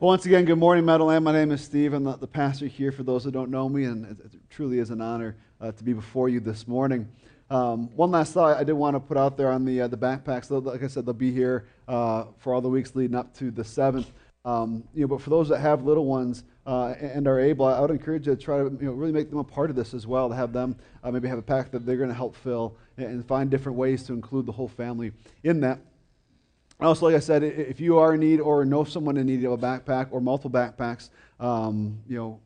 Well, once again, good morning, Meadowland. My name is Steve. I'm the, the pastor here for those who don't know me, and it, it truly is an honor uh, to be before you this morning. Um, one last thought I did want to put out there on the, uh, the backpacks. Like I said, they'll be here uh, for all the weeks leading up to the 7th. Um, you know, but for those that have little ones uh, and are able, I would encourage you to try to you know, really make them a part of this as well, to have them uh, maybe have a pack that they're going to help fill and find different ways to include the whole family in that. Also, like I said, if you are in need or know someone in need of a backpack or multiple backpacks, um, you know,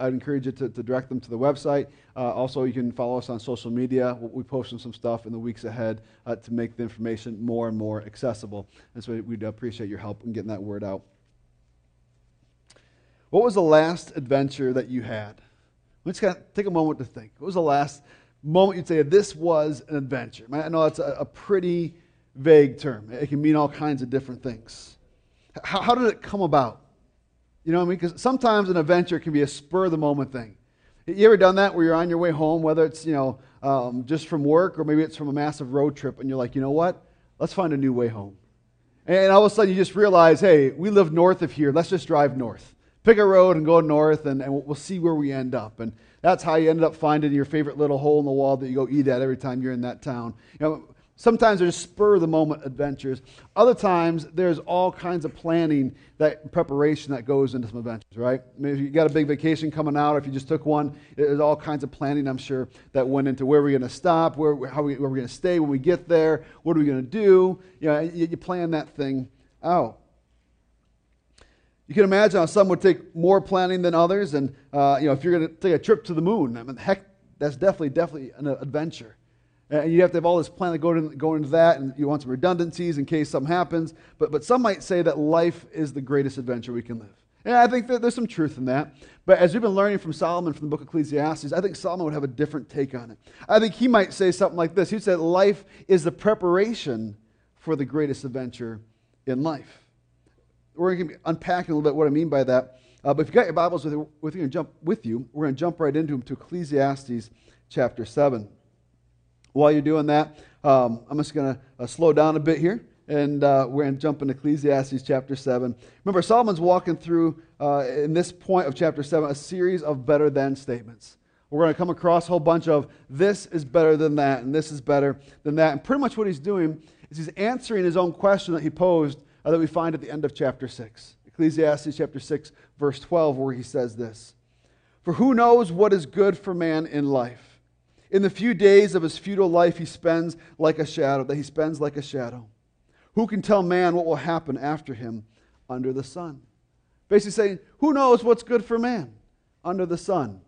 I'd encourage you to, to, direct them to the website. Uh, also, you can follow us on social media. We'll be posting some stuff in the weeks ahead uh, to make the information more and more accessible. And so we'd appreciate your help in getting that word out. What was the last adventure that you had? Let's kind of take a moment to think. What was the last moment you'd say this was an adventure? I know it's a, a pretty vague term. It can mean all kinds of different things. How, how did it come about? You know what I mean? Because sometimes an adventure can be a spur of the moment thing. You ever done that where you're on your way home, whether it's you know um, just from work or maybe it's from a massive road trip, and you're like, you know what? Let's find a new way home. And all of a sudden you just realize, hey, we live north of here. Let's just drive north. Pick a road and go north, and, and we'll see where we end up. And that's how you ended up finding your favorite little hole in the wall that you go eat at every time you're in that town. You know, Sometimes there's spur of the moment adventures. Other times there's all kinds of planning, that preparation that goes into some adventures, right? I mean, if you got a big vacation coming out, or if you just took one, there's all kinds of planning, I'm sure, that went into where we're going to stop, where, how we, we're going to stay when we get there, what are we going to do? You, know, you, you plan that thing out. You can imagine how some would take more planning than others, and uh, you know, if you're going to take a trip to the moon, I mean, heck, that's definitely, definitely an adventure. And you have to have all this plan to go, to, go into that, and you want some redundancies in case something happens. But, but some might say that life is the greatest adventure we can live. And I think that there's some truth in that. But as we've been learning from Solomon from the book of Ecclesiastes, I think Solomon would have a different take on it. I think he might say something like this He'd say, Life is the preparation for the greatest adventure in life. We're going to be unpacking a little bit what I mean by that. Uh, but if you've got your Bibles with you, with you, jump with you, we're going to jump right into them to Ecclesiastes chapter 7 while you're doing that, um, I'm just going to uh, slow down a bit here, and uh, we're going to jump into Ecclesiastes chapter 7. Remember, Solomon's walking through, uh, in this point of chapter 7, a series of better than statements. We're going to come across a whole bunch of this is better than that, and this is better than that. And pretty much what he's doing is he's answering his own question that he posed uh, that we find at the end of chapter 6. Ecclesiastes chapter 6, verse 12, where he says this For who knows what is good for man in life? In the few days of his futile life, he spends like a shadow, that he spends like a shadow. Who can tell man what will happen after him under the sun? Basically saying, who knows what's good for man under the sun?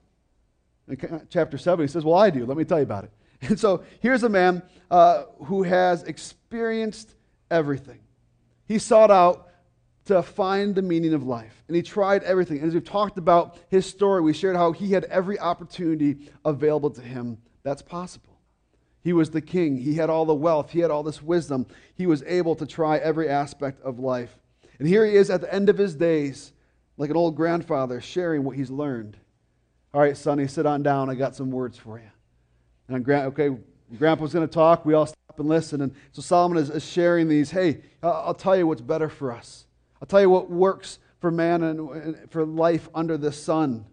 In chapter 7, he says, Well, I do. Let me tell you about it. And so here's a man uh, who has experienced everything. He sought out to find the meaning of life. And he tried everything. And as we've talked about his story, we shared how he had every opportunity available to him that's possible. He was the king. He had all the wealth. He had all this wisdom. He was able to try every aspect of life. And here he is at the end of his days, like an old grandfather, sharing what he's learned. All right, sonny, sit on down. I got some words for you. And okay, Grandpa's going to talk. We all stop and listen. And so Solomon is, is sharing these. Hey, I'll tell you what's better for us. I'll tell you what works for man and for life under the sun.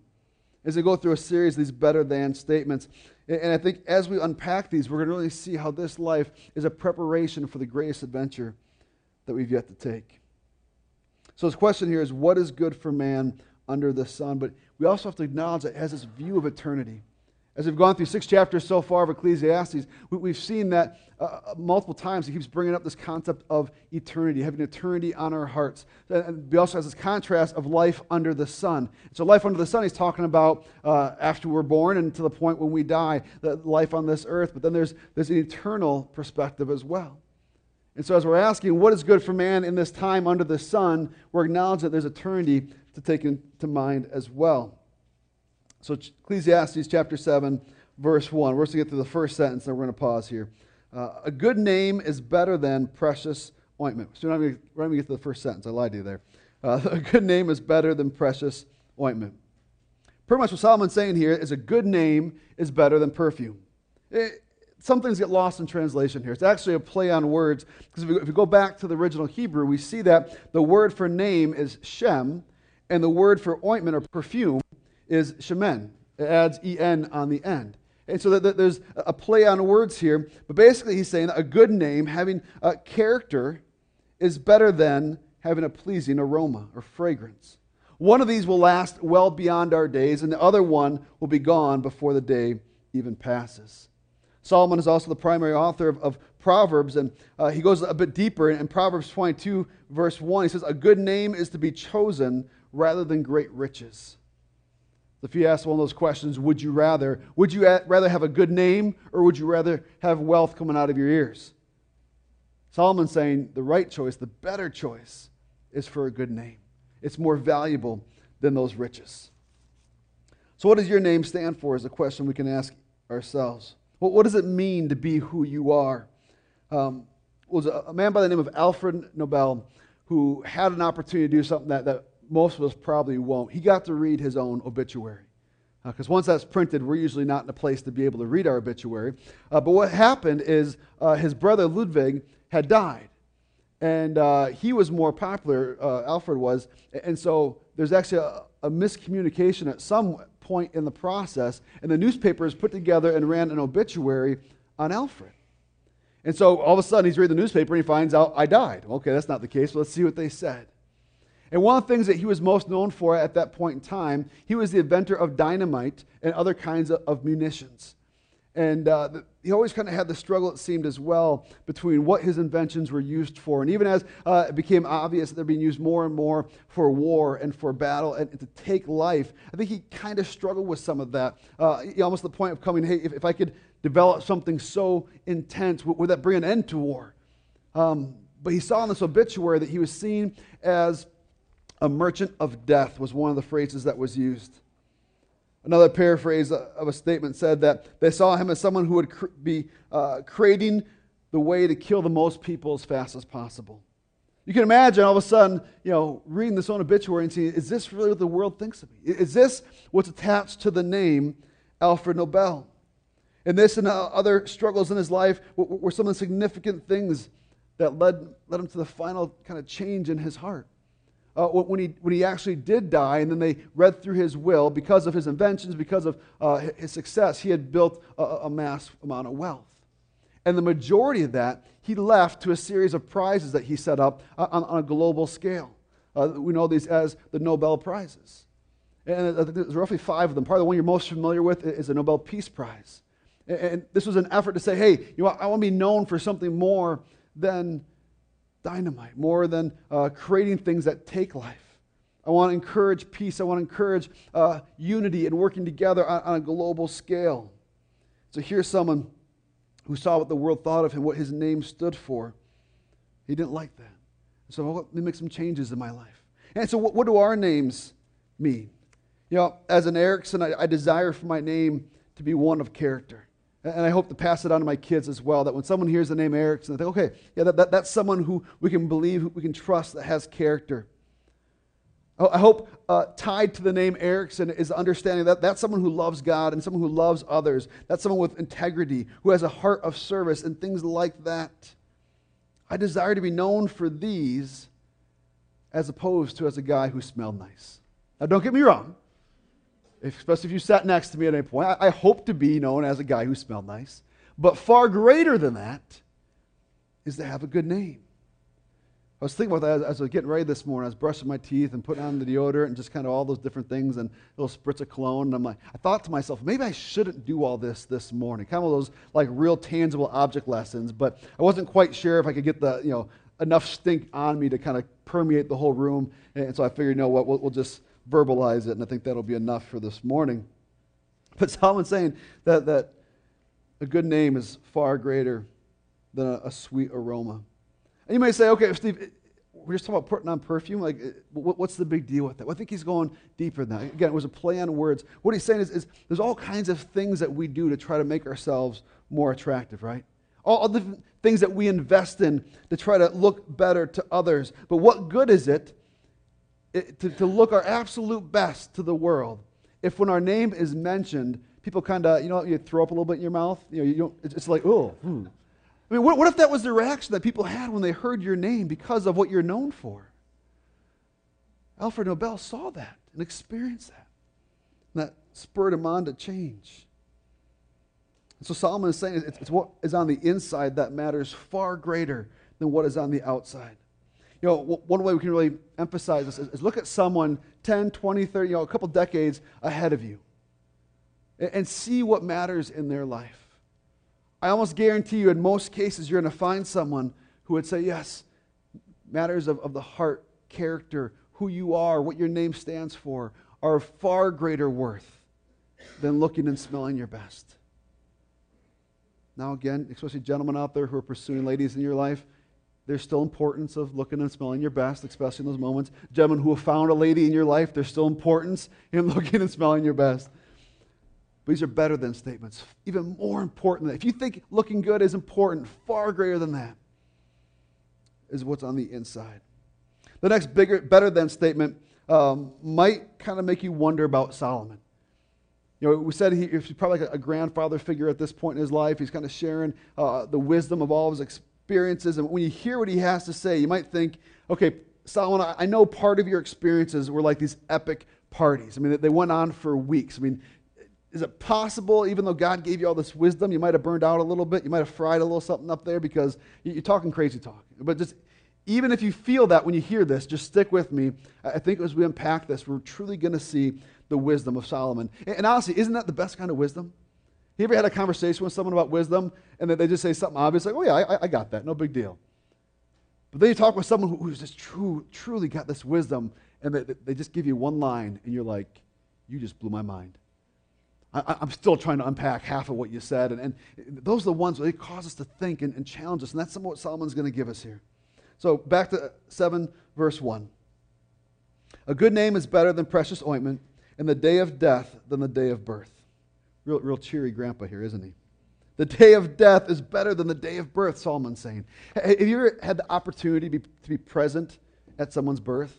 As we go through a series of these better than statements. And I think as we unpack these, we're going to really see how this life is a preparation for the greatest adventure that we've yet to take. So, his question here is what is good for man under the sun? But we also have to acknowledge that it has this view of eternity. As we've gone through six chapters so far of Ecclesiastes, we, have seen that uh, uh, multiple times. He keeps bringing up this concept of eternity, having eternity on our hearts. And he also has this contrast of life under the sun. So, life under the sun, he's talking about uh, after we're born and to the point when we die, that life on this earth. But then there's, there's an eternal perspective as well. And so, as we're asking what is good for man in this time under the sun, we're acknowledging that there's eternity to take into mind as well. So, Ecclesiastes chapter 7, verse 1. We're going to get to the first sentence, and we're going to pause here. Uh, a good name is better than precious ointment. So, we're not going to get to the first sentence. I lied to you there. Uh, a good name is better than precious ointment. Pretty much what Solomon's saying here is a good name is better than perfume. It, some things get lost in translation here. It's actually a play on words because if, if we go back to the original Hebrew, we see that the word for name is Shem, and the word for ointment or perfume is Shemen. It adds en on the end. And so that, there's a play on words here, but basically he's saying that a good name, having a character, is better than having a pleasing aroma or fragrance. One of these will last well beyond our days, and the other one will be gone before the day even passes. Solomon is also the primary author of, of Proverbs, and uh, he goes a bit deeper in, in Proverbs 22, verse 1. He says, A good name is to be chosen rather than great riches. If you ask one of those questions, would you rather? Would you rather have a good name or would you rather have wealth coming out of your ears? Solomon's saying the right choice, the better choice, is for a good name. It's more valuable than those riches. So, what does your name stand for? Is a question we can ask ourselves. Well, what does it mean to be who you are? Um, was a man by the name of Alfred Nobel who had an opportunity to do something that, that most of us probably won't. He got to read his own obituary. Because uh, once that's printed, we're usually not in a place to be able to read our obituary. Uh, but what happened is uh, his brother Ludwig had died and uh, he was more popular, uh, Alfred was, and so there's actually a, a, miscommunication at some point in the process, and the newspapers put together and ran an obituary on Alfred. And so all of a sudden he's reading the newspaper and he finds out, I died. Okay, that's not the case, let's see what they said. And one of the things that he was most known for at that point in time, he was the inventor of dynamite and other kinds of, of munitions. And uh, he always kind of had the struggle, it seemed, as well, between what his inventions were used for. And even as uh, it became obvious that they're being used more and more for war and for battle and, and to take life, I think he kind of struggled with some of that. Uh, almost the point of coming, hey, if, if I could develop something so intense, would, would that bring an end to war? Um, but he saw in this obituary that he was seen as a merchant of death, was one of the phrases that was used. Another paraphrase of a statement said that they saw him as someone who would cr- be uh, creating the way to kill the most people as fast as possible. You can imagine all of a sudden, you know, reading this own obituary and seeing, is this really what the world thinks of me? Is this what's attached to the name Alfred Nobel? And this and uh, other struggles in his life were some of the significant things that led, led him to the final kind of change in his heart uh, when, he, when he actually did die, and then they read through his will, because of his inventions, because of uh, his success, he had built a, a mass amount of wealth. And the majority of that he left to a series of prizes that he set up uh, on, on a global scale. Uh, we know these as the Nobel Prizes. And there's roughly five of them. Probably the one you're most familiar with is the Nobel Peace Prize. And this was an effort to say, hey, you know, I want to be known for something more than dynamite, more than uh, creating things that take life. I want to encourage peace. I want to encourage uh, unity and working together on, on, a global scale. So here's someone who saw what the world thought of him, what his name stood for. He didn't like that. So let me make some changes in my life. And so, what, what do our names mean? You know, as an Erickson, I, I desire for my name to be one of character. And I hope to pass it on to my kids as well that when someone hears the name Erickson, they think, okay, yeah, that, that, that's someone who we can believe, who we can trust, that has character. I hope uh, tied to the name Erickson is understanding that that's someone who loves God and someone who loves others. That's someone with integrity, who has a heart of service and things like that. I desire to be known for these as opposed to as a guy who smelled nice. Now, don't get me wrong especially if you sat next to me at any point. I, I hope to be known as a guy who smelled nice. But far greater than that is to have a good name. I was thinking about that as, as I was getting ready this morning. I was brushing my teeth and putting on the deodorant and just kind of all those different things and little spritz of cologne. And I'm like, I thought to myself, maybe I shouldn't do all this this morning. Kind of those like real tangible object lessons. But I wasn't quite sure if I could get the, you know, enough stink on me to kind of permeate the whole room. And so I figured, you know what, we'll, we'll just verbalize it, and I think that'll be enough for this morning. But Solomon's saying that, that a good name is far greater than a, a sweet aroma. And you may say, okay, Steve, we're just talking about putting on perfume. Like, what's the big deal with that? Well, I think he's going deeper than that. Again, it was a play on words. What he's saying is, is there's all kinds of things that we do to try to make ourselves more attractive, right? All the things that we invest in to try to look better to others. But what good is it to, to look our absolute best to the world if when our name is mentioned, people kind of, you know, you throw up a little bit in your mouth. You know, you don't, it's like, oh. Hmm. I mean, what, what if that was the reaction that people had when they heard your name because of what you're known for? Alfred Nobel saw that and experienced that. And that spurred him on to change. And so Solomon is saying it's, it's what is on the inside that matters far greater than what is on the outside. You know, one way we can really emphasize this is, is look at someone 10, 20, 30, you know, a couple decades ahead of you and, and see what matters in their life. I almost guarantee you, in most cases, you're going to find someone who would say, Yes, matters of, of the heart, character, who you are, what your name stands for, are of far greater worth than looking and smelling your best. Now, again, especially gentlemen out there who are pursuing ladies in your life, there's still importance of looking and smelling your best, especially in those moments. Gentlemen who have found a lady in your life, there's still importance in looking and smelling your best. But these are better than statements. Even more important. If you think looking good is important, far greater than that is what's on the inside. The next bigger, better than statement um, might kind of make you wonder about Solomon. You know, we said he, he's probably like a, grandfather figure at this point in his life. He's kind of sharing uh, the wisdom of all of his experiences. And when you hear what he has to say, you might think, okay, Solomon, I, know part of your experiences were like these epic parties. I mean, they went on for weeks. I mean, is it possible, even though God gave you all this wisdom, you might have burned out a little bit? You might have fried a little something up there because you're talking crazy talk. But just even if you feel that when you hear this, just stick with me. I think as we unpack this, we're truly going to see the wisdom of Solomon. And honestly, isn't that the best kind of wisdom? You ever had a conversation with someone about wisdom and they just say something obvious, like, oh, yeah, I, I got that, no big deal. But then you talk with someone who's just true, truly got this wisdom, and they, they just give you one line, and you're like, you just blew my mind. I, am still trying to unpack half of what you said. And, and those are the ones that cause us to think and, and challenge us. And that's what Solomon's going to give us here. So back to 7, verse 1. A good name is better than precious ointment, and the day of death than the day of birth. Real, real cheery grandpa here, isn't he? The day of death is better than the day of birth, Solomon's saying. Have you ever had the opportunity to be, to be present at someone's birth?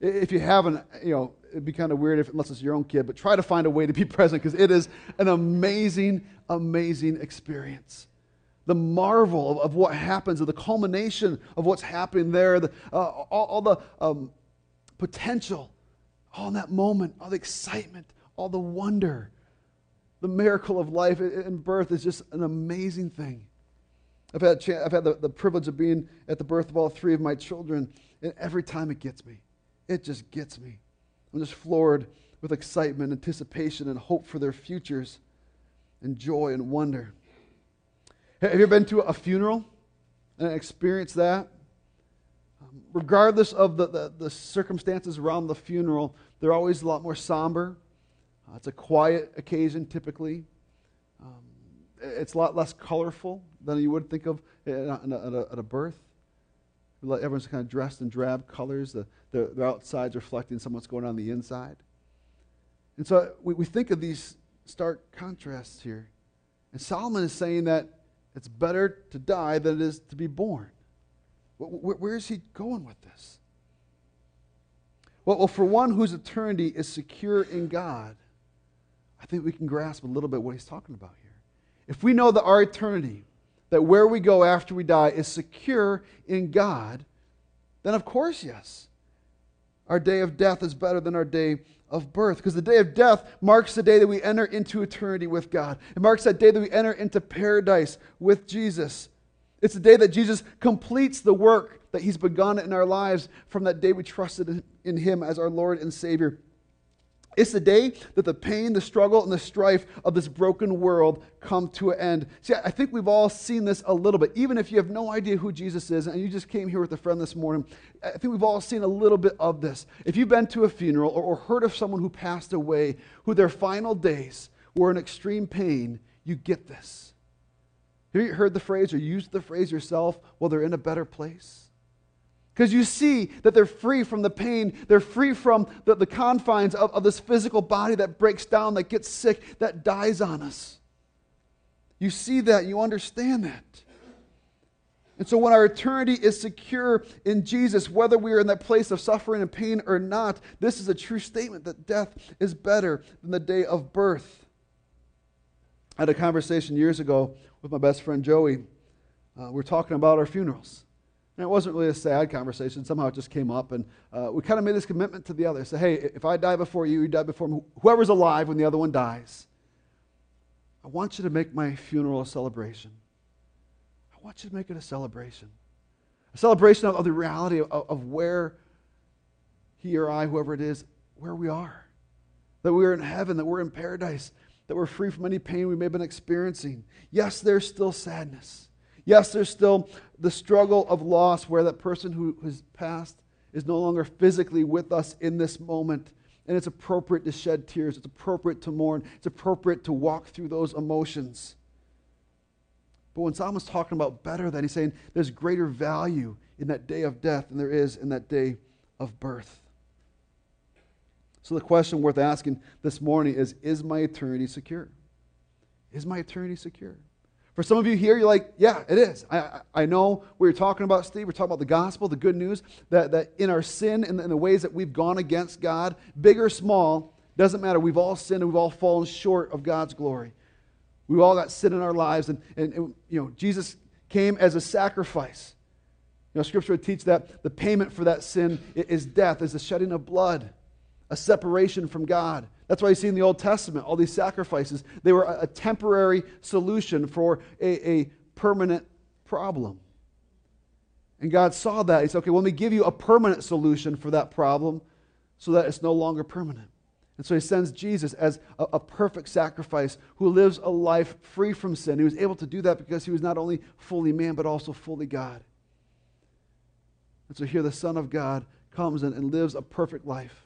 If you haven't, you know, it'd be kind of weird if, unless it's your own kid, but try to find a way to be present because it is an amazing, amazing experience. The marvel of, of what happens, of the culmination of what's happening there, the, uh, all, all, the um, potential all in that moment, all the excitement, all the wonder. The miracle of life and birth is just an amazing thing. I've had, I've had the, the privilege of being at the birth of all three of my children, and every time it gets me, it just gets me. I'm just floored with excitement, anticipation, and hope for their futures, and joy and wonder. Have you ever been to a funeral and experienced that? Um, regardless of the, the, the, circumstances around the funeral, they're always a lot more somber. Uh, it's a quiet occasion typically. Um, it's a lot less colorful than you would think of at a, at a, at a birth. Everyone's kind of dressed in drab colors. The, the, the outside's reflecting some what's going on, on the inside. And so we, we think of these stark contrasts here. And Solomon is saying that it's better to die than it is to be born. Where is he going with this? Well, Well, for one whose eternity is secure in God, I think we can grasp a little bit what he's talking about here. If we know that our eternity, that where we go after we die, is secure in God, then of course, yes, our day of death is better than our day of birth. Because the day of death marks the day that we enter into eternity with God. It marks that day that we enter into paradise with Jesus. It's the day that Jesus completes the work that he's begun in our lives from that day we trusted in him as our Lord and Savior. It's the day that the pain, the struggle, and the strife of this broken world come to an end. See, I think we've all seen this a little bit. Even if you have no idea who Jesus is and you just came here with a friend this morning, I think we've all seen a little bit of this. If you've been to a funeral or, or heard of someone who passed away, who their final days were in extreme pain, you get this. Have you heard the phrase or used the phrase yourself, well, they're in a better place? Because you see that they're free from the pain, they're free from the, the confines of, of this physical body that breaks down, that gets sick, that dies on us. You see that, you understand that. And so, when our eternity is secure in Jesus, whether we are in that place of suffering and pain or not, this is a true statement that death is better than the day of birth. I had a conversation years ago with my best friend Joey. Uh, we are talking about our funerals. And it wasn't really a sad conversation. Somehow it just came up, and uh, we kind of made this commitment to the other. Say, hey, if I die before you, you die before me, whoever's alive when the other one dies, I want you to make my funeral a celebration. I want you to make it a celebration. A celebration of, of the reality of, of where he or I, whoever it is, where we are. That we are in heaven, that we're in paradise, that we're free from any pain we may have been experiencing. Yes, there's still sadness. Yes, there's still the struggle of loss where that person who has passed is no longer physically with us in this moment. And it's appropriate to shed tears. It's appropriate to mourn. It's appropriate to walk through those emotions. But when is talking about better than, he's saying there's greater value in that day of death than there is in that day of birth. So the question worth asking this morning is Is my eternity secure? Is my eternity secure? For some of you here, you're like, yeah, it is. I, I know what you're talking about, Steve. We're talking about the gospel, the good news, that, that in our sin and in the ways that we've gone against God, big or small, doesn't matter. We've all sinned and we've all fallen short of God's glory. We've all got sin in our lives, and, and, and you know, Jesus came as a sacrifice. You know, Scripture would teach that the payment for that sin is death, is the shedding of blood, a separation from God. That's why you see in the Old Testament all these sacrifices. They were a, temporary solution for a, a permanent problem. And God saw that. He said, okay, well, let me give you a permanent solution for that problem so that it's no longer permanent. And so he sends Jesus as a, a, perfect sacrifice who lives a life free from sin. He was able to do that because he was not only fully man, but also fully God. And so here the Son of God comes and, and lives a perfect life.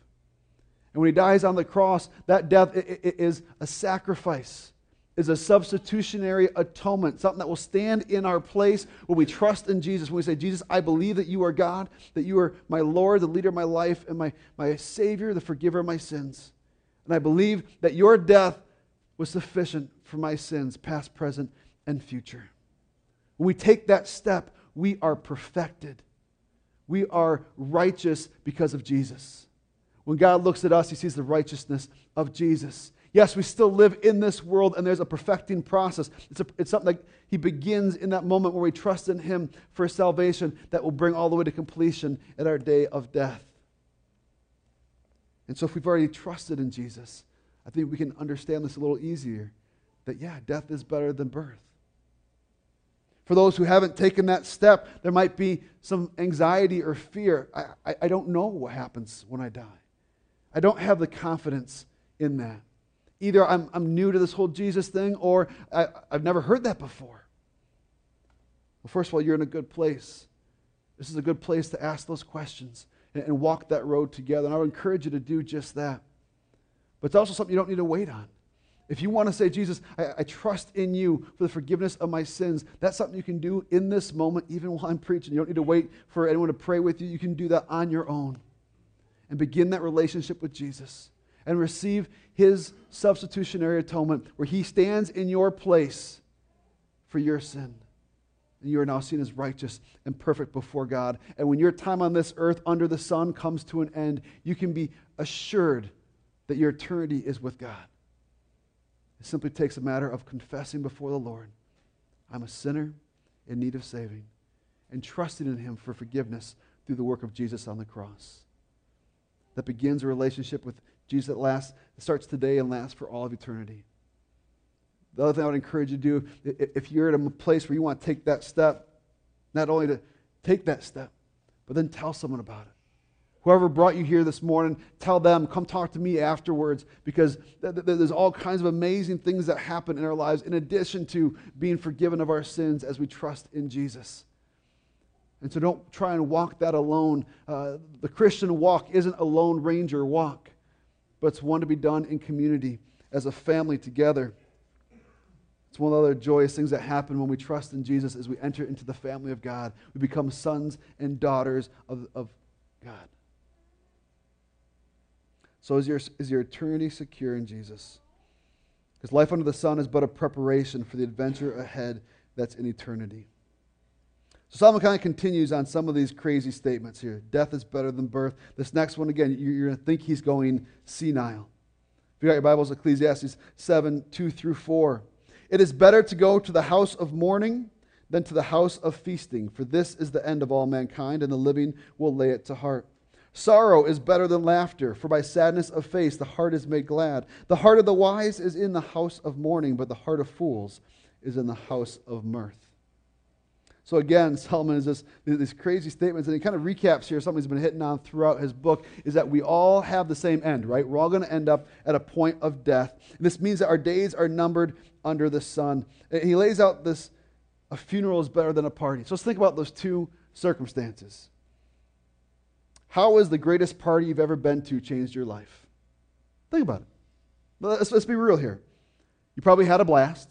And when he dies on the cross, that death is a sacrifice, is a substitutionary atonement, something that will stand in our place when we trust in Jesus. When we say, Jesus, I believe that you are God, that you are my Lord, the leader of my life, and my, my Savior, the forgiver of my sins. And I believe that your death was sufficient for my sins, past, present, and future. When we take that step, we are perfected. We are righteous because of Jesus. When God looks at us, he sees the righteousness of Jesus. Yes, we still live in this world, and there's a perfecting process. It's, a, it's something that he begins in that moment where we trust in him for salvation that will bring all the way to completion at our day of death. And so, if we've already trusted in Jesus, I think we can understand this a little easier that, yeah, death is better than birth. For those who haven't taken that step, there might be some anxiety or fear. I, I, I don't know what happens when I die. I don't have the confidence in that. Either I'm, I'm new to this whole Jesus thing or I, I've never heard that before. Well, first of all, you're in a good place. This is a good place to ask those questions and, and walk that road together. And I would encourage you to do just that. But it's also something you don't need to wait on. If you want to say, Jesus, I, I, trust in you for the forgiveness of my sins, that's something you can do in this moment, even while I'm preaching. You don't need to wait for anyone to pray with you. You can do that on your own and begin that relationship with Jesus and receive his substitutionary atonement where he stands in your place for your sin. And you are now seen as righteous and perfect before God. And when your time on this earth under the sun comes to an end, you can be assured that your eternity is with God. It simply takes a matter of confessing before the Lord I'm a sinner in need of saving and trusting in him for forgiveness through the work of Jesus on the cross that begins a relationship with Jesus that lasts, that starts today and lasts for all of eternity. The other thing I would encourage you to do, if you're at a place where you want to take that step, not only to take that step, but then tell someone about it. Whoever brought you here this morning, tell them, come talk to me afterwards because there's all kinds of amazing things that happen in our lives in addition to being forgiven of our sins as we trust in Jesus. And so don't try and walk that alone. Uh, the Christian walk isn't a lone ranger walk, but it's one to be done in community as a family together. It's one of the other joyous things that happen when we trust in Jesus as we enter into the family of God. We become sons and daughters of, of God. So is your, is your eternity secure in Jesus? Because life under the sun is but a preparation for the adventure ahead that's in eternity. So Solomon kind of continues on some of these crazy statements here. Death is better than birth. This next one, again, you're going to think he's going senile. If you got your Bibles, Ecclesiastes 7 2 through 4. It is better to go to the house of mourning than to the house of feasting, for this is the end of all mankind, and the living will lay it to heart. Sorrow is better than laughter, for by sadness of face the heart is made glad. The heart of the wise is in the house of mourning, but the heart of fools is in the house of mirth. So again, Solomon is this, these crazy statements, and he kind of recaps here something he's been hitting on throughout his book, is that we all have the same end, right? We're all going to end up at a point of death. And this means that our days are numbered under the sun. And he lays out this, a funeral is better than a party. So let's think about those two circumstances. How has the greatest party you've ever been to changed your life? Think about it. Let's, let's be real here. You probably had a blast.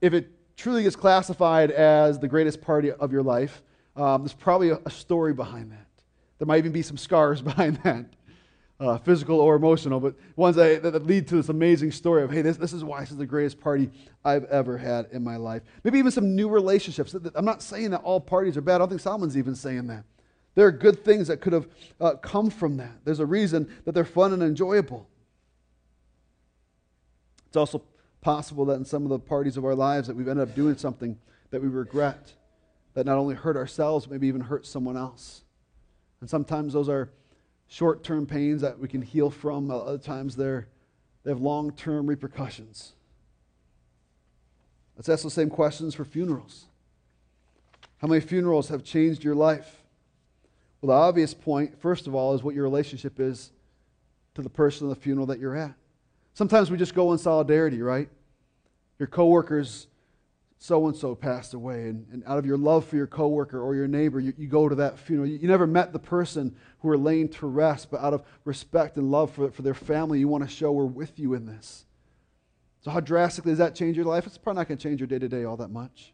If it truly gets classified as the greatest party of your life, um, there's probably a, a, story behind that. There might even be some scars behind that, uh, physical or emotional, but ones that, that, lead to this amazing story of, hey, this, this is why this is the greatest party I've ever had in my life. Maybe even some new relationships. I'm not saying that all parties are bad. I don't think Solomon's even saying that. There are good things that could have uh, come from that. There's a reason that they're fun and enjoyable. It's also possible that in some of the parties of our lives that we've ended up doing something that we regret, that not only hurt ourselves, maybe even hurt someone else. And sometimes those are short term pains that we can heal from. Other times they're, they have long term repercussions. Let's ask the same questions for funerals. How many funerals have changed your life? Well, the obvious point, first of all, is what your relationship is to the person of the funeral that you're at. Sometimes we just go in solidarity, right? Your coworker's so and so passed away, and, and out of your love for your coworker or your neighbor, you, you go to that funeral. You, you, never met the person who are laying to rest, but out of respect and love for, for their family, you want to show we're with you in this. So, how drastically does that change your life? It's probably not going to change your day to day all that much.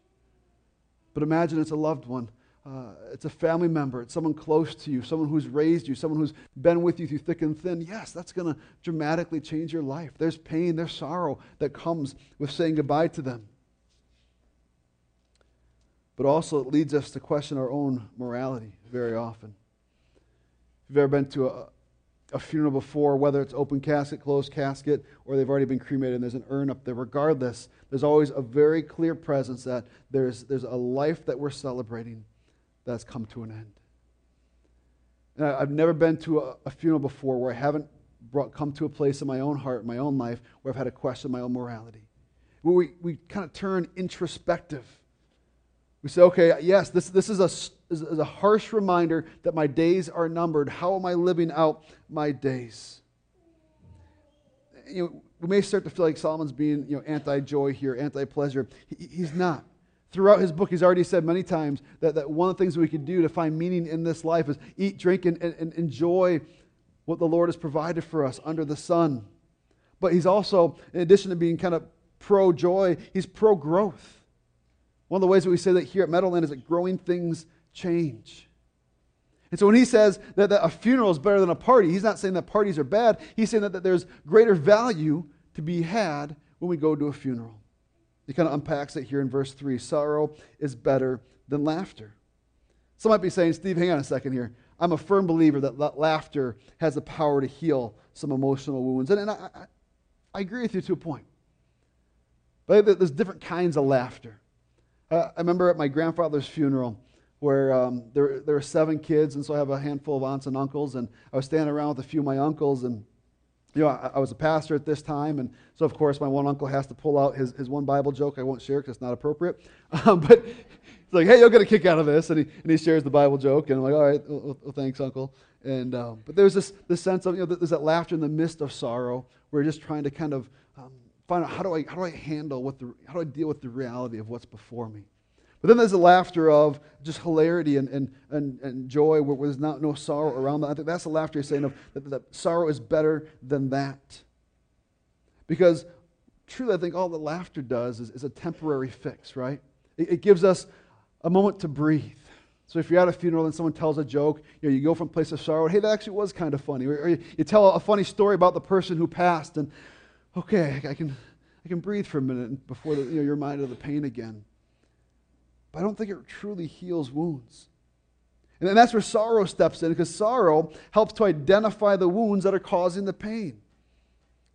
But imagine it's a loved one uh, it's a family member, it's someone close to you, someone who's raised you, someone who's been with you through thick and thin, yes, that's going to dramatically change your life. There's pain, there's sorrow that comes with saying goodbye to them. But also, it leads us to question our own morality very often. If you've ever been to a, a funeral before, whether it's open casket, closed casket, or they've already been cremated and there's an urn up there, regardless, there's always a very clear presence that there's, there's a life that we're celebrating that's come to an end. And I've never been to a, a funeral before where I haven't brought, come to a place in my own heart, in my own life, where I've had to question of my own morality. Where we, we kind of turn introspective. We say, okay, yes, this, this is, a, is a harsh reminder that my days are numbered. How am I living out my days? You know, we may start to feel like Solomon's being you know, anti joy here, anti pleasure. He, he's not. Throughout his book, he's already said many times that, that one of the things we can do to find meaning in this life is eat, drink, and, and, and enjoy what the Lord has provided for us under the sun. But he's also, in addition to being kind of pro joy, he's pro growth. One of the ways that we say that here at Meadowland is that growing things change. And so when he says that, that, a funeral is better than a party, he's not saying that parties are bad. He's saying that, that there's greater value to be had when we go to a funeral. He kind of unpacks it here in verse 3. Sorrow is better than laughter. Some might be saying, Steve, hang on a second here. I'm a firm believer that laughter has the power to heal some emotional wounds. And, and I, I, I, agree with you to a point. But there's different kinds of laughter. Uh, I remember at my grandfather's funeral where um, there, there were seven kids, and so I have a handful of aunts and uncles, and I was standing around with a few of my uncles, and you know, I, I, was a pastor at this time, and so of course my one uncle has to pull out his, his one Bible joke. I won't share because it's not appropriate. Um, but it's like, hey, you'll get a kick out of this, and he, and he shares the Bible joke, and I'm like, all right, well, well thanks, uncle. And um, but there's this this sense of you know there's that laughter in the midst of sorrow. We're just trying to kind of um, find out how do I how do I handle what the how do I deal with the reality of what's before me. But then there's the laughter of just hilarity and, and, and, and joy where there's not, no sorrow around that. I think that's the laughter you're saying of that, that sorrow is better than that. Because truly, I think all that laughter does is, is a temporary fix, right? It, it, gives us a moment to breathe. So if you're at a funeral and someone tells a joke, you, know, you go from place of sorrow, hey, that actually was kind of funny. Or, or you, you, tell a funny story about the person who passed, and okay, I can, I can breathe for a minute before the, you know, you're reminded of the pain again. But I don't think it truly heals wounds. And that's where sorrow steps in, because sorrow helps to identify the wounds that are causing the pain.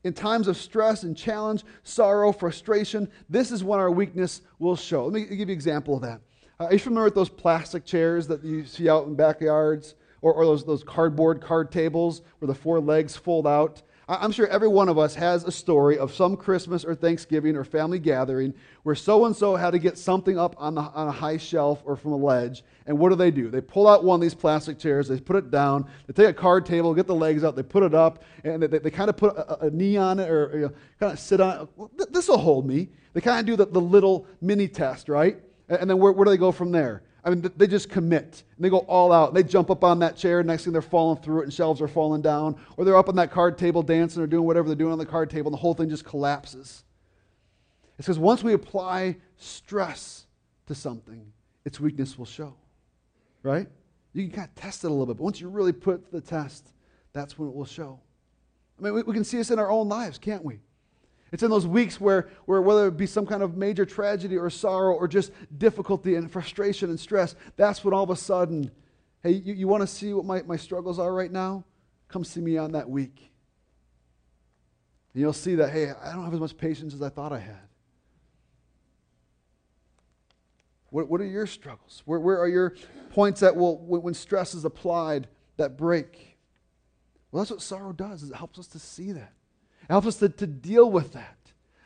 In times of stress and challenge, sorrow, frustration, this is when our weakness will show. Let me give you an example of that. Uh, are you familiar with those plastic chairs that you see out in backyards? Or, or those, those cardboard card tables where the four legs fold out? I'm sure every one of us has a story of some Christmas or Thanksgiving or family gathering where so and so had to get something up on, the, on a high shelf or from a ledge. And what do they do? They pull out one of these plastic chairs, they put it down, they take a card table, get the legs out, they put it up, and they, they kind of put a, a, knee on it or you know, kind of sit on it. This will hold me. They kind of do the, the little mini test, right? And then where, where do they go from there? I mean, they just commit. And they go all out. They jump up on that chair. Next thing they're falling through it and shelves are falling down. Or they're up on that card table dancing or doing whatever they're doing on the card table and the whole thing just collapses. It says once we apply stress to something, its weakness will show. Right? You can kind of test it a little bit. But once you really put the test, that's when it will show. I mean, we, we can see this in our own lives, can't we? It's in those weeks where, where, whether it be some kind of major tragedy or sorrow or just difficulty and frustration and stress, that's when all of a sudden, hey, you, you want to see what my, my struggles are right now? Come see me on that week. And you'll see that, hey, I don't have as much patience as I thought I had. What, what are your struggles? Where, where are your points that will, when stress is applied, that break? Well, that's what sorrow does, is it helps us to see that. It helps us to, to deal with that.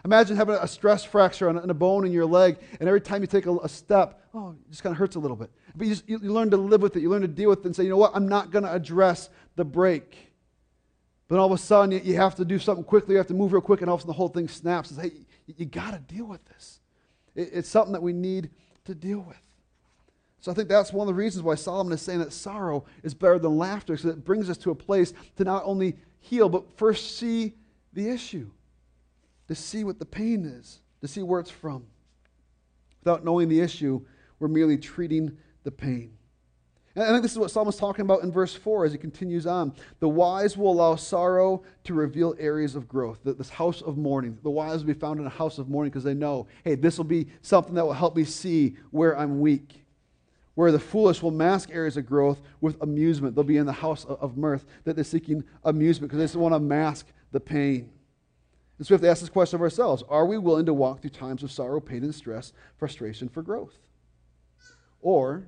Imagine having a stress fracture on a, bone in your leg, and every time you take a, a step, oh, it just kind of hurts a little bit. But you, just, you, you learn to live with it. You learn to deal with it and say, you know what, I'm not going to address the break. But all of a sudden, you, you, have to do something quickly. You have to move real quick, and all of a sudden, the whole thing snaps. Say, hey, you, you got to deal with this. It, it's something that we need to deal with. So I think that's one of the reasons why Solomon is saying that sorrow is better than laughter, because it brings us to a place to not only heal, but first see the issue, to see what the pain is, to see where it's from. Without knowing the issue, we're merely treating the pain. And I think this is what Psalm is talking about in verse 4 as he continues on. The wise will allow sorrow to reveal areas of growth. This house of mourning. The wise will be found in a house of mourning because they know, hey, this will be something that will help me see where I'm weak. Where the foolish will mask areas of growth with amusement. They'll be in the house of mirth, that they're seeking amusement because they just want to mask the pain. And so we have to ask this question of ourselves Are we willing to walk through times of sorrow, pain, and stress, frustration for growth? Or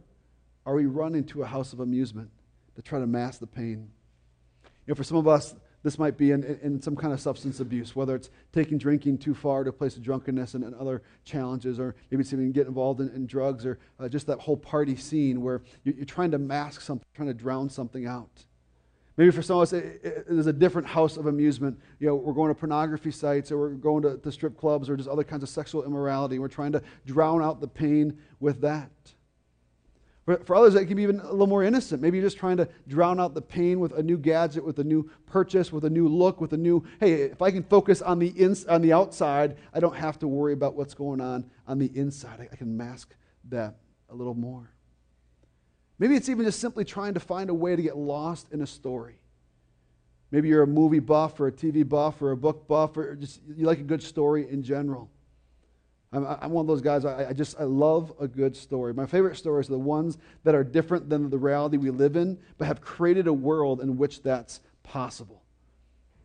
are we running to a house of amusement to try to mask the pain? You know, for some of us, this might be in, in some kind of substance abuse, whether it's taking drinking too far to a place of drunkenness and, and other challenges, or maybe it's even getting involved in, in drugs, or uh, just that whole party scene where you're, you're trying to mask something, trying to drown something out. Maybe for some of us, there's a different house of amusement. You know, we're going to pornography sites or we're going to, to strip clubs or just other kinds of sexual immorality. We're trying to drown out the pain with that. For, for others, it can be even a little more innocent. Maybe you're just trying to drown out the pain with a new gadget, with a new purchase, with a new look, with a new, hey, if I can focus on the, ins- on the outside, I don't have to worry about what's going on on the inside. I, I can mask that a little more. Maybe it's even just simply trying to find a way to get lost in a story. Maybe you're a movie buff or a TV buff or a book buff or just you like a good story in general. I'm, I'm one of those guys, I, I, just, I love a good story. My favorite stories are the ones that are different than the reality we live in, but have created a world in which that's possible.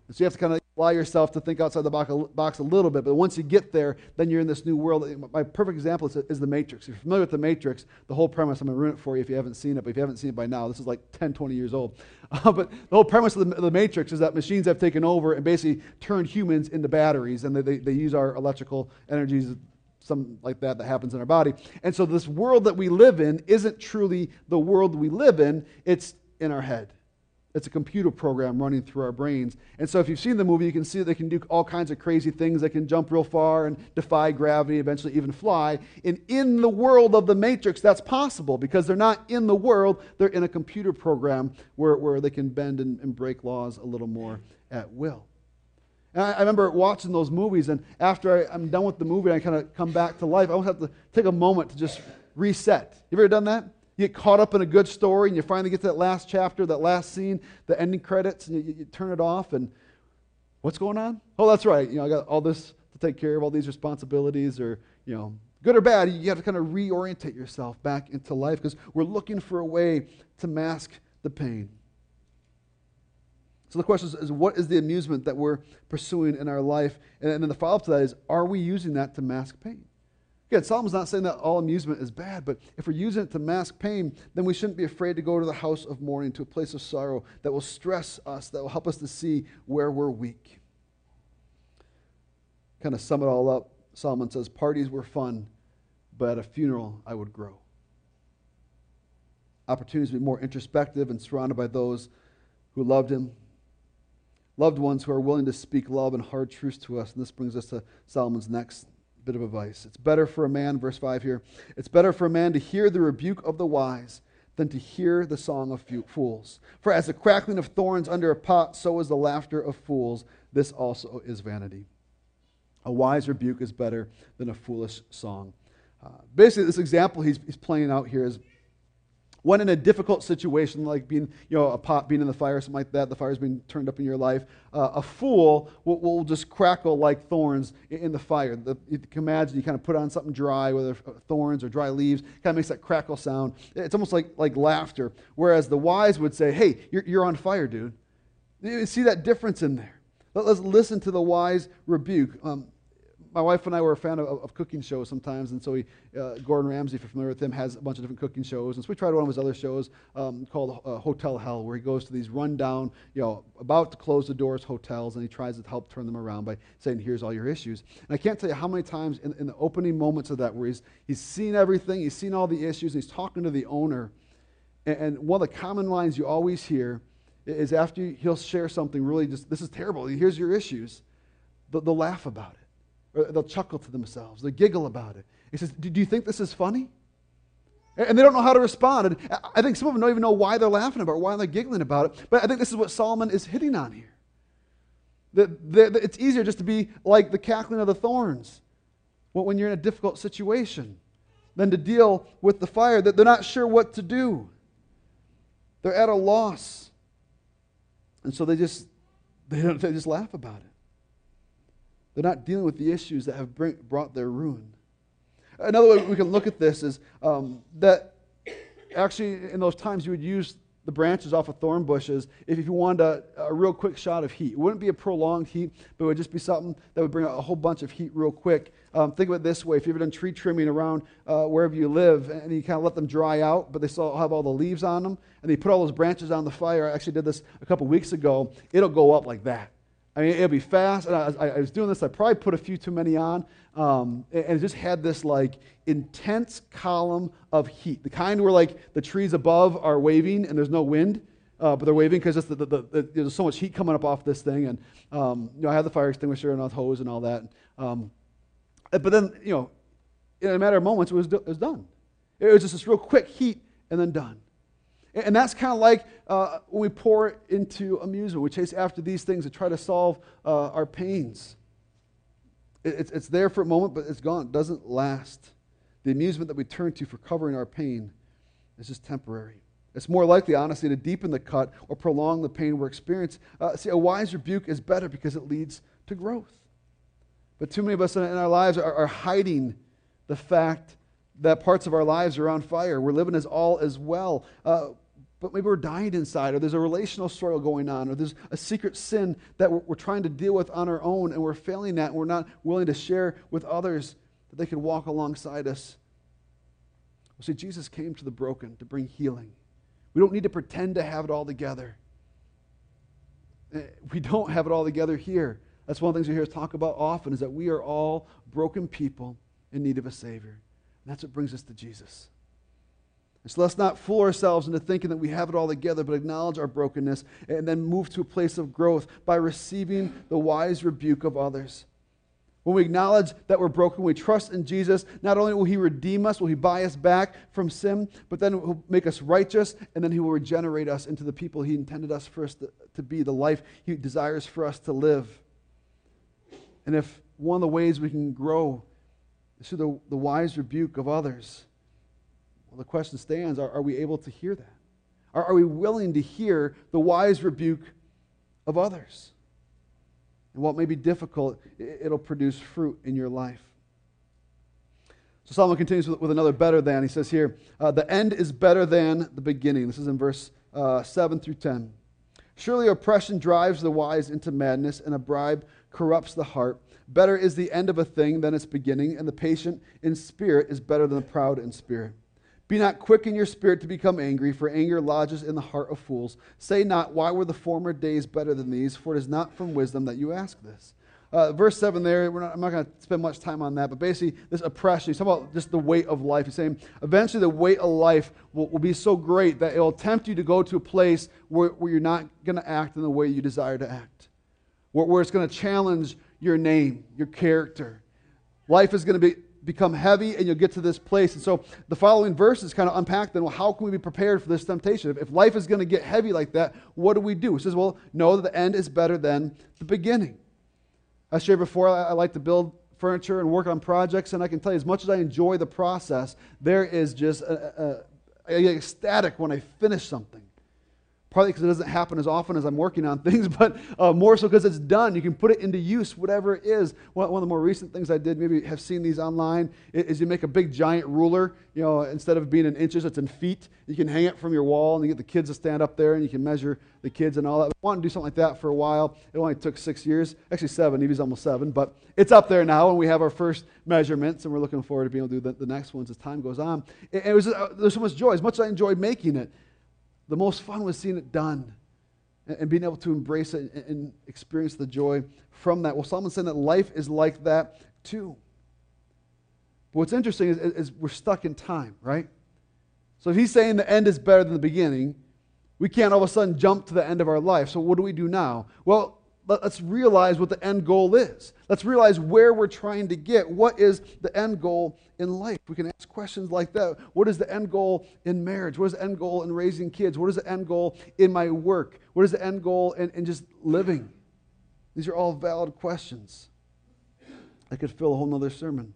And so you have to kind of allow yourself to think outside the box a little bit. But once you get there, then you're in this new world. My perfect example is, The Matrix. If you're familiar with The Matrix, the whole premise, I'm going to ruin it for you if you haven't seen it, but if you haven't seen it by now, this is like 10, 20 years old. Uh, but the whole premise of the, the, Matrix is that machines have taken over and basically turned humans into batteries, and they, they, they use our electrical energies something like that that happens in our body. And so this world that we live in isn't truly the world we live in, it's in our head. It's a computer program running through our brains. And so if you've seen the movie, you can see that they can do all kinds of crazy things. They can jump real far and defy gravity, eventually even fly. And in the world of the Matrix, that's possible because they're not in the world, they're in a computer program where, where they can bend and, and break laws a little more at will. And I, remember watching those movies, and after I, am done with the movie, I kind of come back to life. I always have to take a moment to just reset. You ever done that? Get caught up in a good story and you finally get to that last chapter, that last scene, the ending credits, and you, you turn it off and what's going on? Oh, that's right. You know, I got all this to take care of, all these responsibilities, or, you know, good or bad, you have to kind of reorientate yourself back into life because we're looking for a way to mask the pain. So the question is, is what is the amusement that we're pursuing in our life? And, and then the follow up to that is, are we using that to mask pain? Again, Solomon's not saying that all amusement is bad, but if we're using it to mask pain, then we shouldn't be afraid to go to the house of mourning, to a place of sorrow that will stress us, that will help us to see where we're weak. Kind of sum it all up, Solomon says, Parties were fun, but at a funeral I would grow. Opportunities to be more introspective and surrounded by those who loved him, loved ones who are willing to speak love and hard truths to us. And this brings us to Solomon's next bit of advice. It's better for a man, verse 5 here, it's better for a man to hear the rebuke of the wise than to hear the song of fools. For as the crackling of thorns under a pot, so is the laughter of fools. This also is vanity. A wise rebuke is better than a foolish song. Uh, basically, this example he's, he's playing out here is when in a difficult situation, like being, you know, a pot being in the fire, something like that, the fire's being turned up in your life, uh, a fool will, will, just crackle like thorns in, the fire. The, you can imagine you kind of put on something dry, whether thorns or dry leaves, kind of makes that crackle sound. It's almost like, like laughter. Whereas the wise would say, hey, you're, you're on fire, dude. You see that difference in there. Let, us listen to the wise rebuke. Um, my wife and I were a fan of, of cooking shows sometimes, and so we, uh, Gordon Ramsay, if you're familiar with him, has a bunch of different cooking shows. And so we tried one of his other shows um, called uh, Hotel Hell, where he goes to these rundown, you know, about to close the doors hotels, and he tries to help turn them around by saying, "Here's all your issues." And I can't tell you how many times in, in the opening moments of that, where he's he's seen everything, he's seen all the issues, and he's talking to the owner, and, and one of the common lines you always hear is after he'll share something really just, this is terrible. Here's your issues. They'll, they'll laugh about it. Or they'll chuckle to themselves. They'll giggle about it. He says, Do you think this is funny? And they don't know how to respond. And I think some of them don't even know why they're laughing about it, why they're giggling about it. But I think this is what Solomon is hitting on here. That, it's easier just to be like the cackling of the thorns when you're in a difficult situation than to deal with the fire, that they're not sure what to do. They're at a loss. And so they just, they, they just laugh about it. They're not dealing with the issues that have brought their ruin. Another way we can look at this is um, that actually, in those times, you would use the branches off of thorn bushes if, you wanted a, a, real quick shot of heat. It wouldn't be a prolonged heat, but it would just be something that would bring a whole bunch of heat real quick. Um, think of it this way if you've ever done tree trimming around uh, wherever you live and you kind of let them dry out, but they still have all the leaves on them, and you put all those branches on the fire. I actually did this a couple weeks ago. It'll go up like that. I mean, it'll be fast. And I, I, was doing this. I probably put a few too many on, um, and it just had this like intense column of heat, the kind where like the trees above are waving and there's no wind, uh, but they're waving because the, the, the, there's so much heat coming up off this thing. And um, you know, I had the fire extinguisher and a hose and all that. Um, but then, you know, in a matter of moments, it was, it was done. It was just this real quick heat and then done. And that's kind of like uh, we pour into amusement. We chase after these things to try to solve uh, our pains. It's, it's there for a moment, but it's gone. It doesn't last. The amusement that we turn to for covering our pain is just temporary. It's more likely, honestly, to deepen the cut or prolong the pain we're experiencing. Uh, see, a wise rebuke is better because it leads to growth. But too many of us in our lives are, are hiding the fact that parts of our lives are on fire. We're living as all as well. Uh, but maybe we're dying inside, or there's a relational struggle going on, or there's a secret sin that we're, we're trying to deal with on our own, and we're failing that, and we're not willing to share with others that they can walk alongside us. Well, see, Jesus came to the broken to bring healing. We don't need to pretend to have it all together. Eh, we don't have it all together here. That's one of the things we hear us talk about often is that we are all broken people in need of a Savior. And that's what brings us to Jesus. So let's not fool ourselves into thinking that we have it all together, but acknowledge our brokenness and then move to a place of growth by receiving the wise rebuke of others. When we acknowledge that we're broken, we trust in Jesus. Not only will He redeem us, will He buy us back from sin, but then He'll make us righteous, and then He will regenerate us into the people He intended us for us to, to be, the life He desires for us to live. And if one of the ways we can grow is through the, the wise rebuke of others, well, the question stands are, are we able to hear that? Are, are we willing to hear the wise rebuke of others? And what may be difficult, it'll produce fruit in your life. So Solomon continues with, with another better than. He says here, uh, the end is better than the beginning. This is in verse uh, 7 through 10. Surely oppression drives the wise into madness, and a bribe corrupts the heart. Better is the end of a thing than its beginning, and the patient in spirit is better than the proud in spirit. Be not quick in your spirit to become angry, for anger lodges in the heart of fools. Say not, Why were the former days better than these? For it is not from wisdom that you ask this. Uh, verse 7 there, not, I'm not going to spend much time on that, but basically, this oppression, he's talking about just the weight of life. He's saying eventually the weight of life will, will be so great that it will tempt you to go to a place where, where you're not going to act in the way you desire to act, where, where it's going to challenge your name, your character. Life is going to be, become heavy, and you'll get to this place. And so the following verses kind of unpack then, well, how can we be prepared for this temptation? If, if life is going to get heavy like that, what do we do? He says, well, know that the end is better than the beginning. I shared before, I, I like to build furniture and work on projects, and I can tell you, as much as I enjoy the process, there is just a, a, a, ecstatic when I finish something partly because it doesn't happen as often as I'm working on things, but uh, more so because it's done. You can put it into use, whatever it is. One, one, of the more recent things I did, maybe have seen these online, is you make a big giant ruler. You know, instead of being in inches, it's in feet. You can hang it from your wall, and you get the kids to stand up there, and you can measure the kids and all that. I wanted to do something like that for a while. It only took six years, actually seven. Evie's almost seven, but it's up there now, and we have our first measurements, and we're looking forward to being able to do the, the next ones as time goes on. It, it was uh, there's so much joy. As much as I enjoyed making it, the most fun was seeing it done and, and being able to embrace it and, and, experience the joy from that. Well, Solomon's said that life is like that too. But what's interesting is, is we're stuck in time, right? So if he's saying the end is better than the beginning, we can't all of a sudden jump to the end of our life. So what do we do now? Well, let's realize what the end goal is. Let's realize where we're trying to get. What is the end goal in life? We can ask questions like that. What is the end goal in marriage? What is the end goal in raising kids? What is the end goal in my work? What is the end goal in, in just living? These are all valid questions. I could fill a whole nother sermon.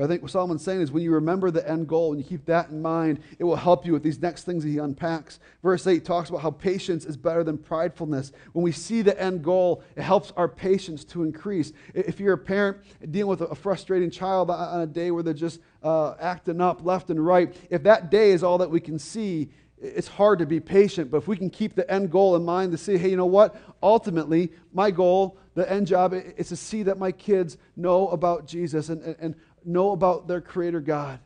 But I think what Solomon's saying is when you remember the end goal and you keep that in mind, it will help you with these next things that he unpacks. Verse 8 talks about how patience is better than pridefulness. When we see the end goal, it helps our patience to increase. If you're a parent dealing with a frustrating child on a day where they're just uh, acting up left and right, if that day is all that we can see, it's hard to be patient. But if we can keep the end goal in mind to see, hey, you know what? Ultimately, my goal, the end job, is to see that my kids know about Jesus and, and, and know about their Creator God.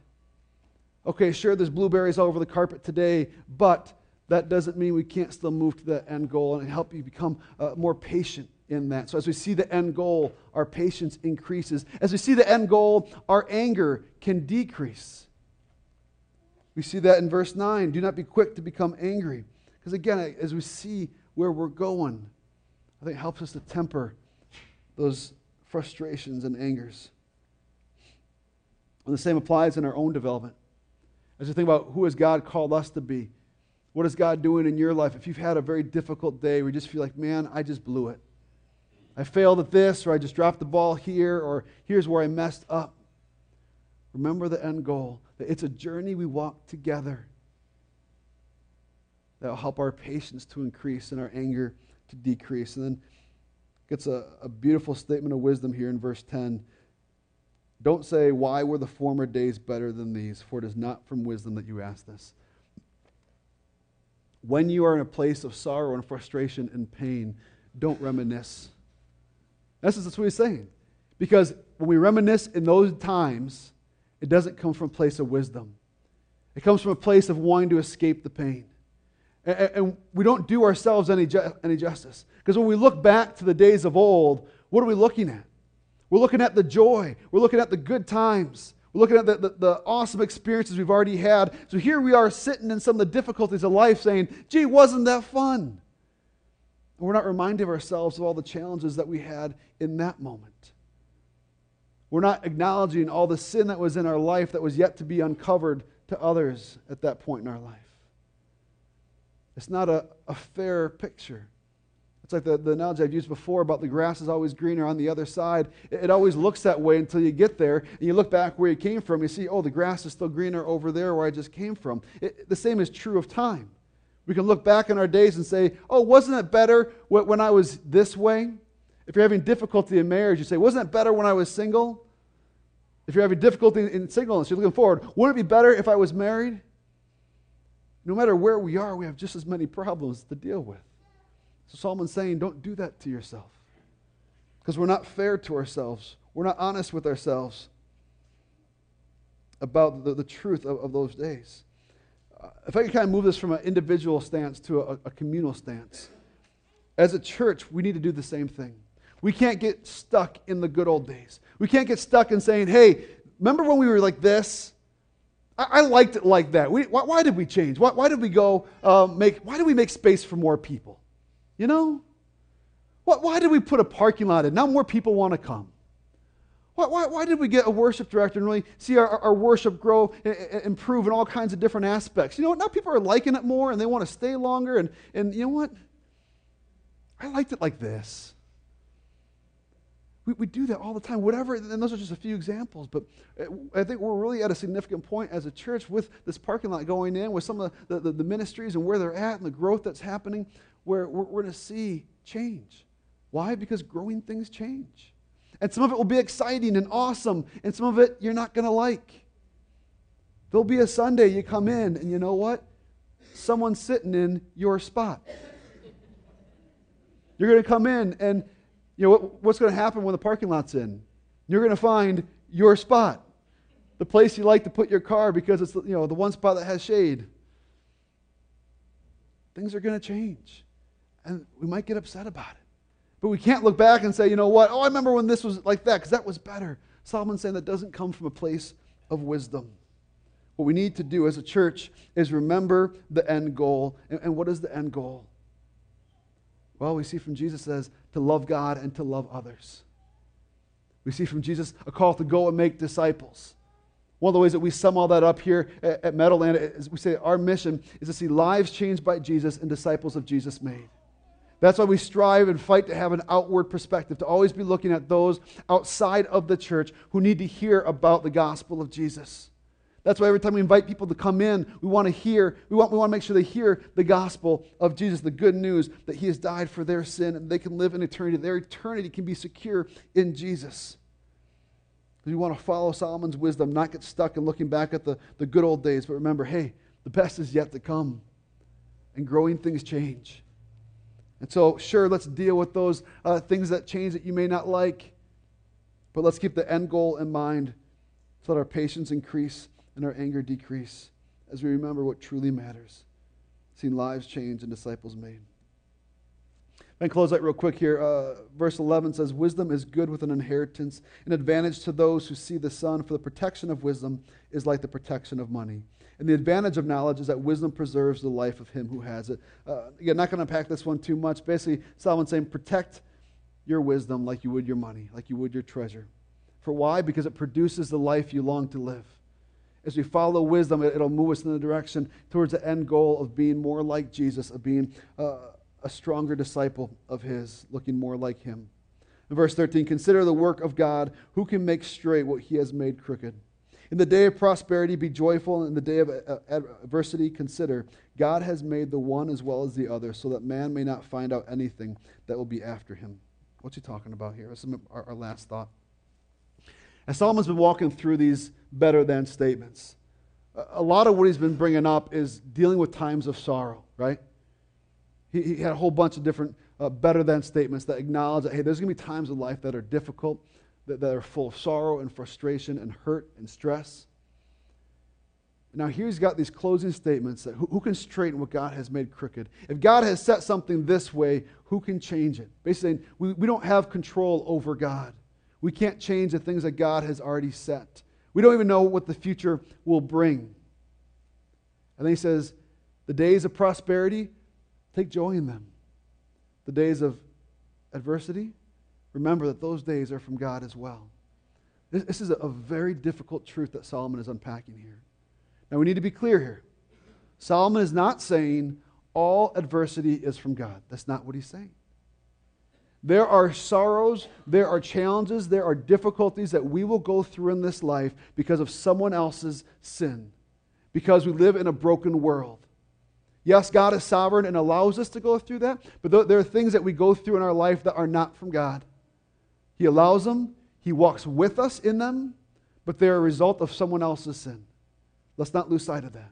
Okay, sure, there's blueberries all over the carpet today, but that doesn't mean we can't still move to the end goal and help you become uh, more patient in that. So, as we see the end goal, our patience increases. As we see the end goal, our anger can decrease. We see that in verse 9. Do not be quick to become angry. Because again, as we see where we're going, I think it helps us to temper those frustrations and angers. And the same applies in our own development. As you think about who has God called us to be, what is God doing in your life? If you've had a very difficult day where you just feel like, man, I just blew it. I failed at this, or I just dropped the ball here, or here's where I messed up. Remember the end goal that it's a journey we walk together that will help our patience to increase and our anger to decrease. And then gets a, a beautiful statement of wisdom here in verse 10. Don't say, Why were the former days better than these? For it is not from wisdom that you ask this. When you are in a place of sorrow and frustration and pain, don't reminisce. That's, that's what he's saying. Because when we reminisce in those times, it doesn't come from a place of wisdom. It comes from a place of wanting to escape the pain. And, and we don't do ourselves any, ju- any justice. Because when we look back to the days of old, what are we looking at? We're looking at the joy. We're looking at the good times. We're looking at the, the, the, awesome experiences we've already had. So here we are sitting in some of the difficulties of life saying, gee, wasn't that fun? And we're not reminding ourselves of all the challenges that we had in that moment. We're not acknowledging all the sin that was in our life that was yet to be uncovered to others at that point in our life. It's not a, a fair picture. Like the, the analogy I've used before about the grass is always greener on the other side. It, it, always looks that way until you get there and you look back where you came from. You see, oh, the grass is still greener over there where I just came from. It, the same is true of time. We can look back in our days and say, oh, wasn't it better when I was this way? If you're having difficulty in marriage, you say, wasn't it better when I was single? If you're having difficulty in singleness, you're looking forward, wouldn't it be better if I was married? No matter where we are, we have just as many problems to deal with. So Solomon's saying, don't do that to yourself. Because we're not fair to ourselves. We're not honest with ourselves about the, the truth of, of those days. Uh, if I can kind of move this from an individual stance to a, a communal stance, as a church, we need to do the same thing. We can't get stuck in the good old days. We can't get stuck in saying, hey, remember when we were like this? I, I liked it like that. We, why, why, did we change? Why, why did we go uh, make, why did we make space for more people? You know? Why, why did we put a parking lot in? Now more people want to come. Why, why, why, did we get a worship director and really see our, our worship grow, and improve in all kinds of different aspects? You know what? Now people are liking it more and they want to stay longer. And, and you know what? I liked it like this. We, we do that all the time, whatever, and those are just a few examples. But uh, I think we're really at a significant point as a church with this parking lot going in, with some of the, the, the ministries and where they're at and the growth that's happening, where we're, we're going to see change. Why? Because growing things change. And some of it will be exciting and awesome, and some of it you're not going to like. There'll be a Sunday you come in, and you know what? Someone's sitting in your spot. You're going to come in, and you know what, what's going to happen when the parking lot's in? You're going to find your spot, the place you like to put your car because it's you know the one spot that has shade. Things are going to change, and we might get upset about it. But we can't look back and say, you know what? Oh, I remember when this was like that because that was better. Solomon's saying that doesn't come from a place of wisdom. What we need to do as a church is remember the end goal. And, and what is the end goal? Well, we see from Jesus says to love God and to love others. We see from Jesus a call to go and make disciples. One of the ways that we sum all that up here at, at Meadowland is we say our mission is to see lives changed by Jesus and disciples of Jesus made. That's why we strive and fight to have an outward perspective, to always be looking at those outside of the church who need to hear about the gospel of Jesus. That's why every time we invite people to come in, we want to hear, we want, we want to make sure they hear the gospel of Jesus, the good news that he has died for their sin and they can live in eternity. Their eternity can be secure in Jesus. We want to follow Solomon's wisdom, not get stuck in looking back at the, the good old days, but remember, hey, the best is yet to come. And growing things change. And so, sure, let's deal with those uh, things that change that you may not like, but let's keep the end goal in mind so that our patience increase and our anger decrease as we remember what truly matters seeing lives change and disciples made. And close out real quick here. Uh, verse 11 says, Wisdom is good with an inheritance, an advantage to those who see the sun, for the protection of wisdom is like the protection of money. And the advantage of knowledge is that wisdom preserves the life of him who has it. Uh, again, not going to unpack this one too much. Basically, Solomon's saying, protect your wisdom like you would your money, like you would your treasure. For why? Because it produces the life you long to live. As we follow wisdom, it, will move us in the direction towards the end goal of being more like Jesus, of being uh, a stronger disciple of his, looking more like him. In verse 13, consider the work of God who can make straight what he has made crooked. In the day of prosperity, be joyful. In the day of uh, adversity, consider God has made the one as well as the other, so that man may not find out anything that will be after him. What's he talking about here? This is our, our last thought. As Solomon's been walking through these better than statements, a lot of what he's been bringing up is dealing with times of sorrow, right? He, he had a whole bunch of different uh, better than statements that acknowledge that, hey, there's going to be times in life that are difficult that, that are full of sorrow and frustration and hurt and stress. Now, here he's got these closing statements that who, who, can straighten what God has made crooked? If God has set something this way, who can change it? Basically, we, we don't have control over God. We can't change the things that God has already set. We don't even know what the future will bring. And then he says, the days of prosperity, take joy in them. The days of adversity, remember that those days are from God as well. This, this is a, a very difficult truth that Solomon is unpacking here. Now, we need to be clear here. Solomon is not saying all adversity is from God. That's not what he's saying. There are sorrows, there are challenges, there are difficulties that we will go through in this life because of someone else's sin, because we live in a broken world. Yes, God is sovereign and allows us to go through that, but there are things that we go through in our life that are not from God. He allows them, He walks with us in them, but they're a result of someone else's sin. Let's not lose sight of that.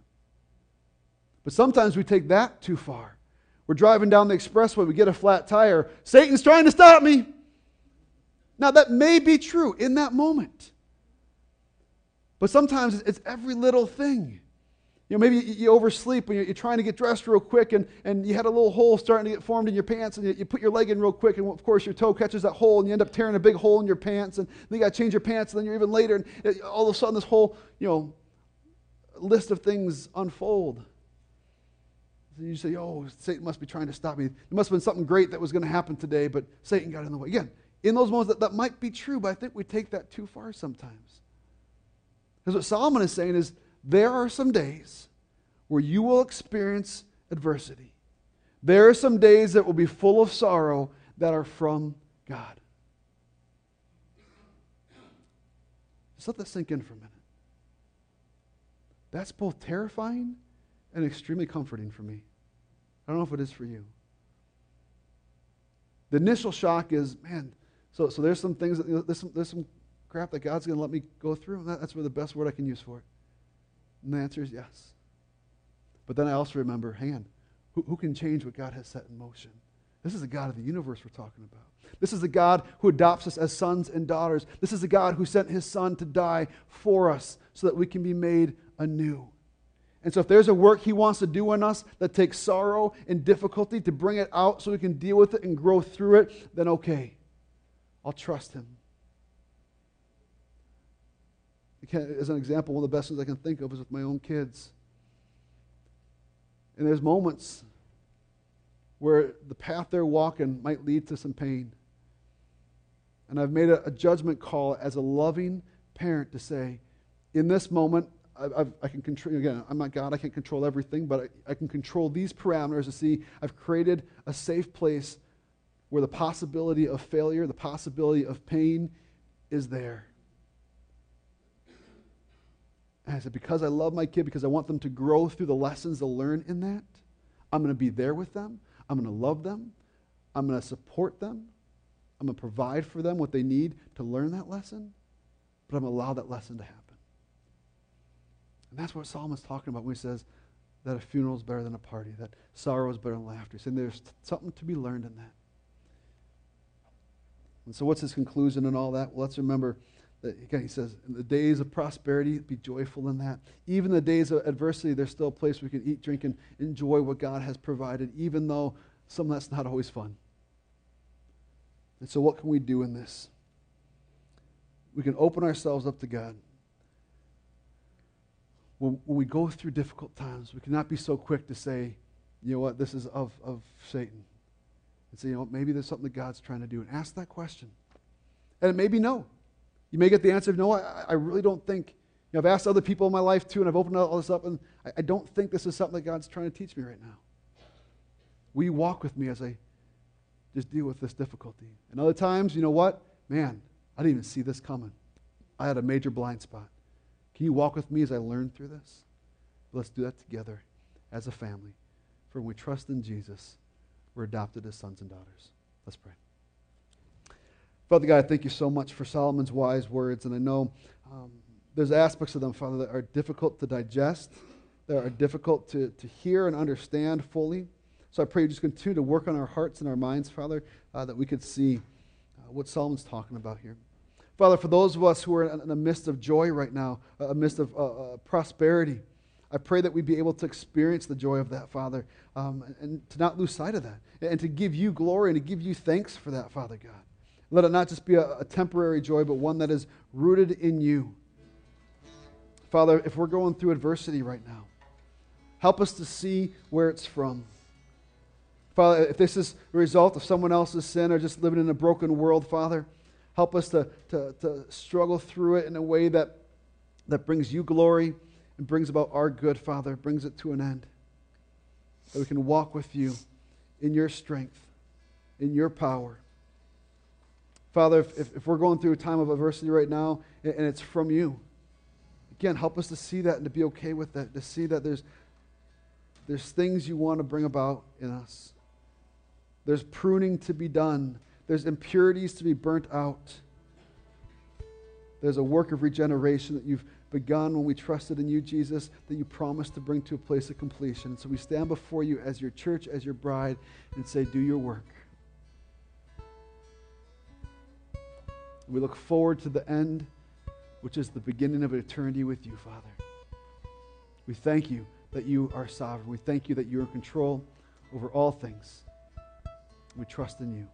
But sometimes we take that too far. We're driving down the expressway, we get a flat tire. Satan's trying to stop me. Now, that may be true in that moment. But sometimes it's every little thing. You know, maybe you oversleep when you're trying to get dressed real quick and, and you had a little hole starting to get formed in your pants and you, you, put your leg in real quick and of course your toe catches that hole and you end up tearing a big hole in your pants and then you got to change your pants and then you're even later and all of a sudden this whole, you know, list of things unfold. And you say, oh, Satan must be trying to stop me. There must have been something great that was going to happen today, but Satan got in the way. Again, in those moments, that, that might be true, but I think we take that too far sometimes. Because what Solomon is saying is there are some days where you will experience adversity. There are some days that will be full of sorrow that are from God. Just let that sink in for a minute. That's both terrifying and extremely comforting for me. I don't know if it is for you. The initial shock is, man, so, so there's some things, that, there's, some, there's some crap that God's going to let me go through. That, that's really the best word I can use for it. And the answer is yes. But then I also remember, hang on, who, who can change what God has set in motion? This is the God of the universe we're talking about. This is the God who adopts us as sons and daughters. This is the God who sent his son to die for us so that we can be made anew. And so, if there's a work He wants to do in us that takes sorrow and difficulty to bring it out so we can deal with it and grow through it, then okay, I'll trust Him. As an example, one of the best things I can think of is with my own kids. And there's moments where the path they're walking might lead to some pain. And I've made a, a judgment call as a loving parent to say, in this moment, I, I, can control, again, I'm not God, I can't control everything, but I, I can control these parameters to see I've created a safe place where the possibility of failure, the possibility of pain is there. And I said, because I love my kid, because I want them to grow through the lessons they'll learn in that, I'm going to be there with them. I'm going to love them. I'm going to support them. I'm going to provide for them what they need to learn that lesson, but I'm going to allow that lesson to happen. And that's what Solomon is talking about when he says that a funeral is better than a party, that sorrow is better than laughter. He's saying there's something to be learned in that. And so, what's his conclusion and all that? Well, let's remember again, he says, in the days of prosperity, be joyful in that. Even the days of adversity, there's still a place we can eat, drink, and enjoy what God has provided, even though some of that's not always fun. And so, what can we do in this? We can open ourselves up to God when, when we go through difficult times, we cannot be so quick to say, you know what, this is of, of Satan. And say, you know, maybe there's something that God's trying to do. And ask that question. And it may be no. You may get the answer of no, I, I really don't think. You know, I've asked other people in my life too, and I've opened all this up, and I, I don't think this is something that God's trying to teach me right now. Will you walk with me as I just deal with this difficulty? And other times, you know what? Man, I didn't even see this coming. I had a major blind spot. Can you walk with me as I learn through this? Let's do that together as a family. For when we trust in Jesus, we're adopted as sons and daughters. Let's pray. Father God, I thank you so much for Solomon's wise words. And I know um, there's aspects of them, Father, that are difficult to digest, that are difficult to, to hear and understand fully. So I pray you just continue to work on our hearts and our minds, Father, uh, that we could see uh, what Solomon's talking about here. Father, for those of us who are in the midst of joy right now, a midst of uh, uh, prosperity, I pray that we'd be able to experience the joy of that, Father, um, and to not lose sight of that, and to give you glory and to give you thanks for that, Father God. Let it not just be a, a temporary joy, but one that is rooted in you. Father, if we're going through adversity right now, help us to see where it's from. Father, if this is a result of someone else's sin or just living in a broken world, Father, Help us to, to, to struggle through it in a way that, that brings you glory and brings about our good, Father, brings it to an end. That we can walk with you in your strength, in your power. Father, if, if we're going through a time of adversity right now and it's from you, again, help us to see that and to be okay with that, to see that there's, there's things you want to bring about in us. There's pruning to be done there's impurities to be burnt out. There's a work of regeneration that you've begun when we trusted in you, Jesus, that you promised to bring to a place of completion. So we stand before you as your church, as your bride, and say, Do your work. We look forward to the end, which is the beginning of eternity with you, Father. We thank you that you are sovereign. We thank you that you're in control over all things. We trust in you.